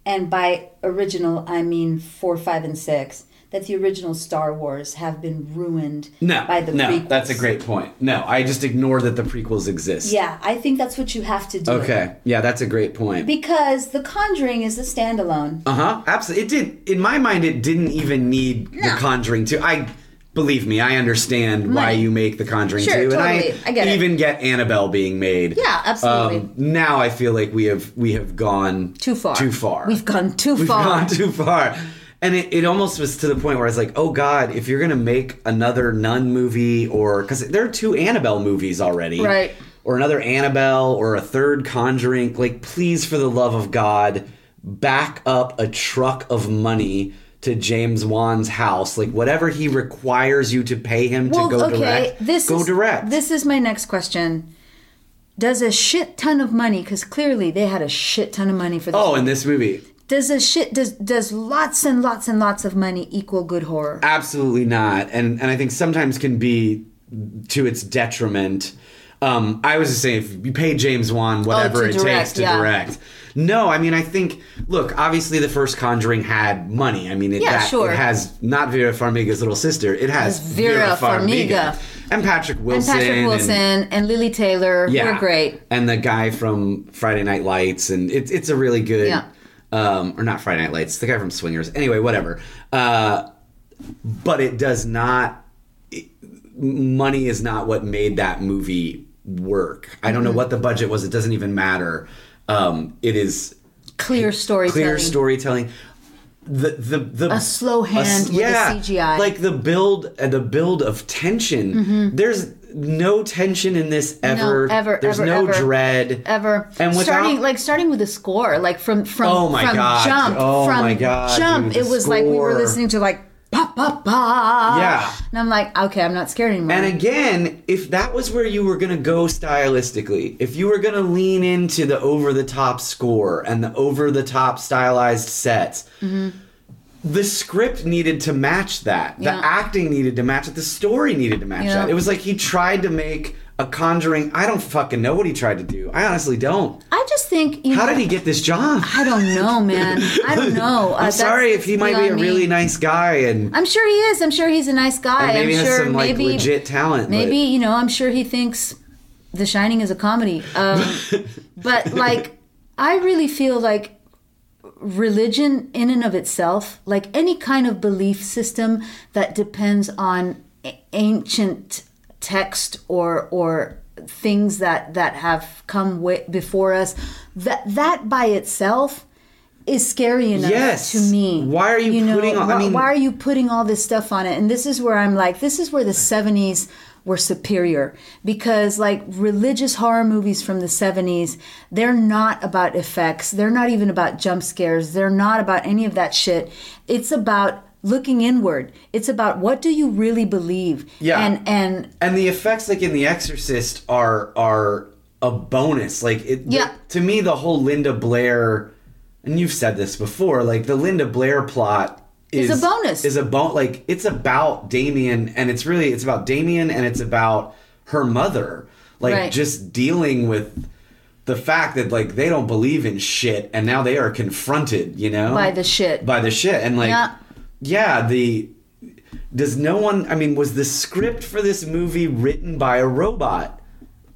and by original I mean four, five, and six, that the original Star Wars have been ruined No, by the no, prequels. that's a great point. No, I just ignore that the prequels exist. Yeah, I think that's what you have to do. Okay, yeah, that's a great point. Because The Conjuring is a standalone. Uh huh. Absolutely. It did. In my mind, it didn't even need No. the Conjuring two. I believe me. I understand why you make the Conjuring Sure, two, and totally. I get it. even get Annabelle being made. Yeah, absolutely. Um, now I feel like we have we have gone Too far. Too far. We've gone too far. We've gone too far. And it, it almost was to the point where I was like, oh God, if you're going to make another Nun movie, or because there are two Annabelle movies already. Right. Or another Annabelle, or a third Conjuring, like, please, for the love of God, back up a truck of money to James Wan's house. Like, whatever he requires you to pay him well, to go okay, direct, this go is, direct. This is my next question. Does a shit ton of money, because clearly they had a shit ton of money for this. oh, in this movie. Does a shit does does lots and lots and lots of money equal good horror? Absolutely not. And and I think sometimes can be to its detriment. Um, I was just saying, if you pay James Wan whatever Oh, it direct, takes to yeah. direct. No, I mean, I think, look, obviously the first Conjuring had money. I mean, it, Yeah, that- sure. it has not Vera Farmiga's little sister, it has Vera Farmiga. And Patrick Wilson. And. Patrick Wilson and, Lili Taylor yeah. were great. And the guy from Friday Night Lights. And it's it's a really good. Yeah. Um, or not Friday Night Lights, the guy from Swingers. Anyway, whatever. Uh, but it does not it- money is not what made that movie work i Mm-hmm. don't know what the budget was it doesn't even matter um, it is Clear storytelling. clear storytelling the the the A slow hand with the CGI. like the build uh, the build of tension there's no tension in this ever Mm-hmm. ever, there's ever, no ever. dread ever and without, starting like starting with the score like from from Oh my from God. jump Oh from my God, jump dude, it was like we were listening to like pa pa pa Yeah. and i'm like okay i'm not scared anymore And again, if that was where you were going to go stylistically, if you were going to lean into the over the top score and the over the top stylized sets, the script needed to match that. The Yeah. acting needed to match it. The story needed to match Yeah. that. It was like he tried to make a conjuring. I don't fucking know what he tried to do. I honestly don't. i just think you How know, did he get this job? i don't know man i don't know *laughs* Uh, I'm sorry if he might be a me. really nice guy and, i'm sure he is i'm sure he's a nice guy maybe i'm has sure some like maybe legit talent. but- maybe you know i'm sure he thinks the shining is a comedy um, *laughs* but like i really feel like religion in and of itself like any kind of belief system that depends on ancient text or or things that that have come way before us that that by itself is scary enough Yes. to me. Why are you putting all- I mean- why are you putting all this stuff on it? And this is where I'm like, this is where the 70s were superior because like religious horror movies from the 70s, they're not about effects. They're not even about jump scares. They're not about any of that shit. It's about looking inward. It's about what do you really believe? Yeah. And and and the effects like in the exorcist are are a bonus like it Yeah. to me the whole linda blair and you've said this before like the linda blair plot is Is a bonus. is a bon like it's about damien and it's really it's about damien and it's about her mother like Right. just dealing with the fact that like they don't believe in shit and now they are confronted you know by the shit. by the shit and like Yeah. yeah the does no one i mean was the script for this movie written by a robot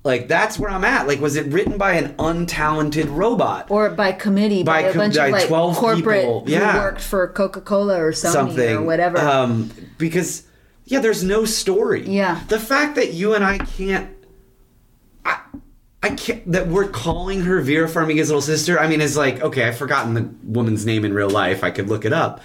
like that's where i'm at. Like was it written by an untalented robot? Or by committee by, By a com- bunch by of like 12 corporate people, yeah. who worked for Coca-Cola or Sony something. or whatever. um because yeah there's no story. Yeah. the fact that you and i can't i i can't that we're calling her vera farmiga's little sister i mean it's like okay i've forgotten the woman's name in real life. I could look it up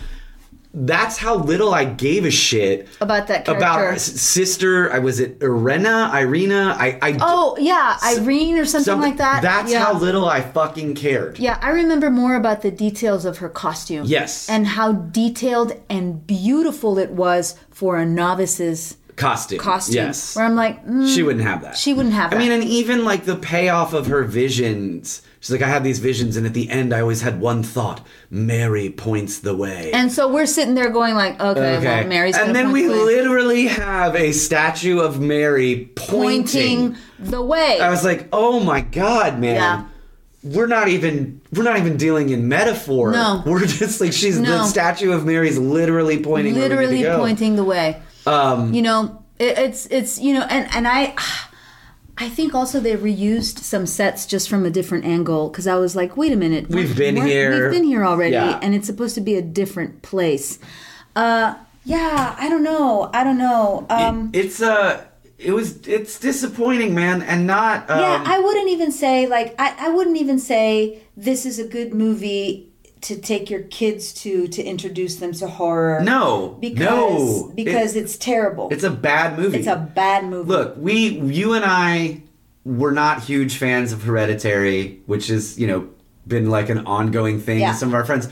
that's how little i gave a shit about that character. about sister i was it irena irina i i Oh yeah, Irene or something, something- like that. that's yeah. how little i fucking cared Yeah, I remember more about the details of her costume. Yes. and how detailed and beautiful it was for a novice's costume costume. yes where I'm like, mm, she wouldn't have that She wouldn't have That. I mean, and even like the payoff of her visions. She's like, I had these visions, and at the end, I always had one thought: Mary points the way. and so we're sitting there going like, okay, well, Mary's and then we the way. literally have a statue of Mary pointing. pointing the way. I was like, oh my god, man. Yeah. we're not even we're not even dealing in metaphor. No. we're just like she's the statue of Mary's literally pointing. where we need to literally pointing the way. Um, you know it, it's it's you know and and i i think also they reused some sets just from a different angle because i was like wait a minute We've been here. we've been here already Yeah. and it's supposed to be a different place uh yeah i don't know i don't know um it- it's uh it was it's disappointing, man, and not. Um, yeah i wouldn't even say like I, I wouldn't even say this is a good movie to take your kids to to introduce them to horror no, because no, because It- it's terrible it's a bad movie. it's a bad movie Look, we, you and I, were not huge fans of Hereditary, which has you know been like an ongoing thing. Yeah. with Some of our friends.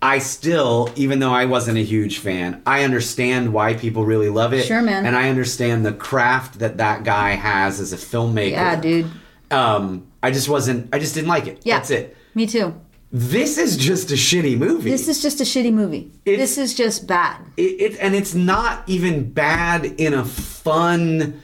I still, even though I wasn't a huge fan, I understand why people really love it. Sure, man. And I understand the craft that that guy has as a filmmaker. yeah dude Um, I just wasn't. I just didn't like it. Yeah. That's it. me too This is just a shitty movie. This is just a shitty movie. It's- this is just bad. it, it and it's not even bad in a fun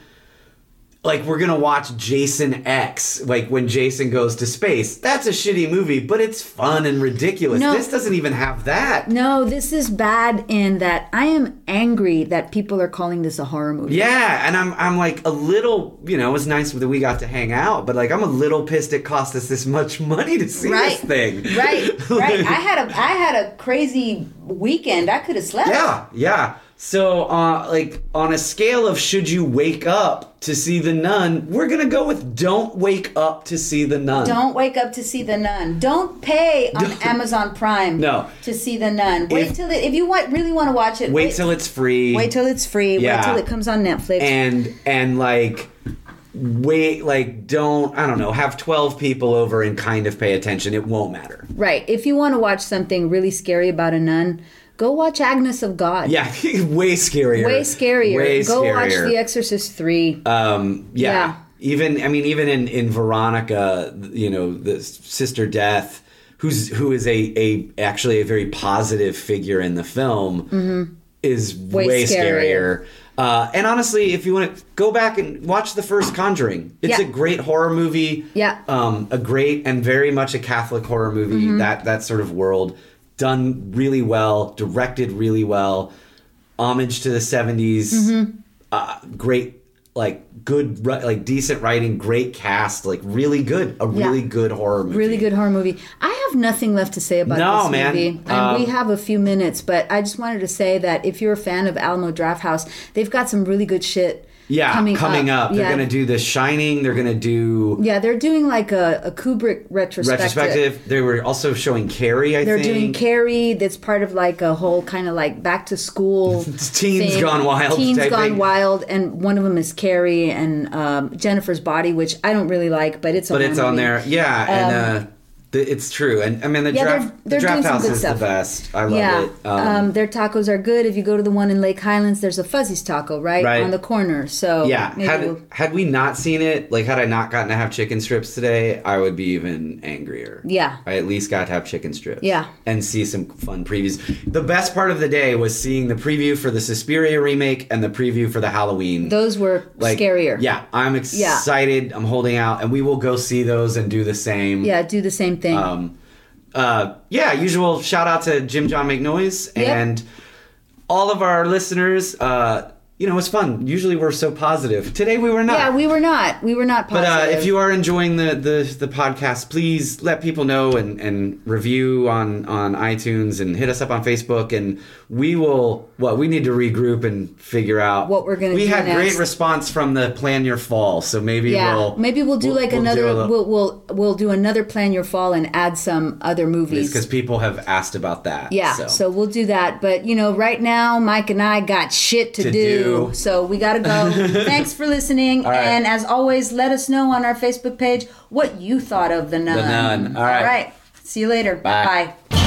like we're gonna watch jason x like when jason goes to space that's a shitty movie but it's fun and ridiculous No. this doesn't even have that No, this is bad in that I am angry that people are calling this a horror movie. yeah and i'm i'm like a little you know it was nice that we got to hang out but like i'm a little pissed it cost us this much money to see Right. this thing Right, *laughs* right. I had a I had a crazy weekend. I could have slept. Yeah, yeah. So, uh, like on a scale of should you wake up to see the nun, we're gonna go with don't wake up to see the nun. Don't wake up to see the nun. Don't pay on Amazon Prime No. to see the nun. Wait If- till it, if you want really want to watch it. wait till it's free. wait till it's free. Yeah. Wait till it comes on Netflix. and and like wait like don't I don't know have twelve people over and kind of pay attention. It won't matter. right. If you want to watch something really scary about a nun, go watch Agnes of God. Yeah, *laughs* way scarier. Way scarier. Way go watch. The Exorcist 3. Um, yeah. Yeah. Even I mean, even in in Veronica, you know, the sister Death, who's who is a a actually a very positive figure in the film, is way, Mm-hmm. Way scarier. scarier. Uh, and honestly, if you want to go back and watch the first Conjuring, it's Yeah. a great horror movie. Yeah. Um, a great and very much a Catholic horror movie. Mm-hmm. That that sort of world done really well, directed really well, homage to the 70s Mm-hmm. uh, great like good like decent writing great cast like really good a really Yeah. good horror movie Really good horror movie. I have nothing left to say about No, this man. movie. And Um, we have a few minutes, but I just wanted to say that if you're a fan of Alamo Drafthouse, they've got some really good shit yeah coming, coming, up, they're gonna do the shining they're gonna do Yeah, they're doing like a, a Kubrick retrospective. retrospective they were also showing carrie i They're think doing Carrie. That's part of like a whole kind of like back to school. *laughs* Teens Gone Wild Teens Gone thing. Wild, and one of them is Carrie and um, Jennifer's Body, which I don't really like, but it's but it's on there yeah and uh it's true and i mean the Um, Yeah, they're- draft they're the Drafthouse is stuff. the best i love yeah, it um, their tacos are good. If you go to the one in Lake Highlands, there's a Fuzzy's Taco right, Right. on the corner. So yeah had, we'll- had we not seen it like had i not gotten to have chicken strips today i would be even angrier Yeah. i at least got to have chicken strips Yeah. and see some fun previews the best part of the day was seeing the preview for the suspiria remake and the preview for the halloween those were like scarier. yeah i'm excited i'm holding out and we will go see those and do the same yeah, do the same thing. Um, uh, yeah, usual shout out to Jim John McNoise Yep. and all of our listeners. Uh, you know, it's fun. Usually we're so positive. Today we were not. yeah, we were not. We were not but positive. uh, if you are enjoying the, the, the podcast, please let people know and, and review on, on iTunes and hit us up on Facebook. And we will, what, we need to regroup and figure out What we're gonna We do We had great response from the Plan Your Fall. So maybe yeah, we'll. maybe we'll do like we'll another. a little- we'll we'll we'll do another plan your fall and add some other movies. because people have asked about that. Yeah, So. so. we'll do that. But you know, right now, Mike and I got shit to, To do, do. So we gotta go. *laughs* Thanks for listening, right. and as always, let us know on our Facebook page what you thought of the nun. The Nun. All right. All right. See you later. Bye. Bye.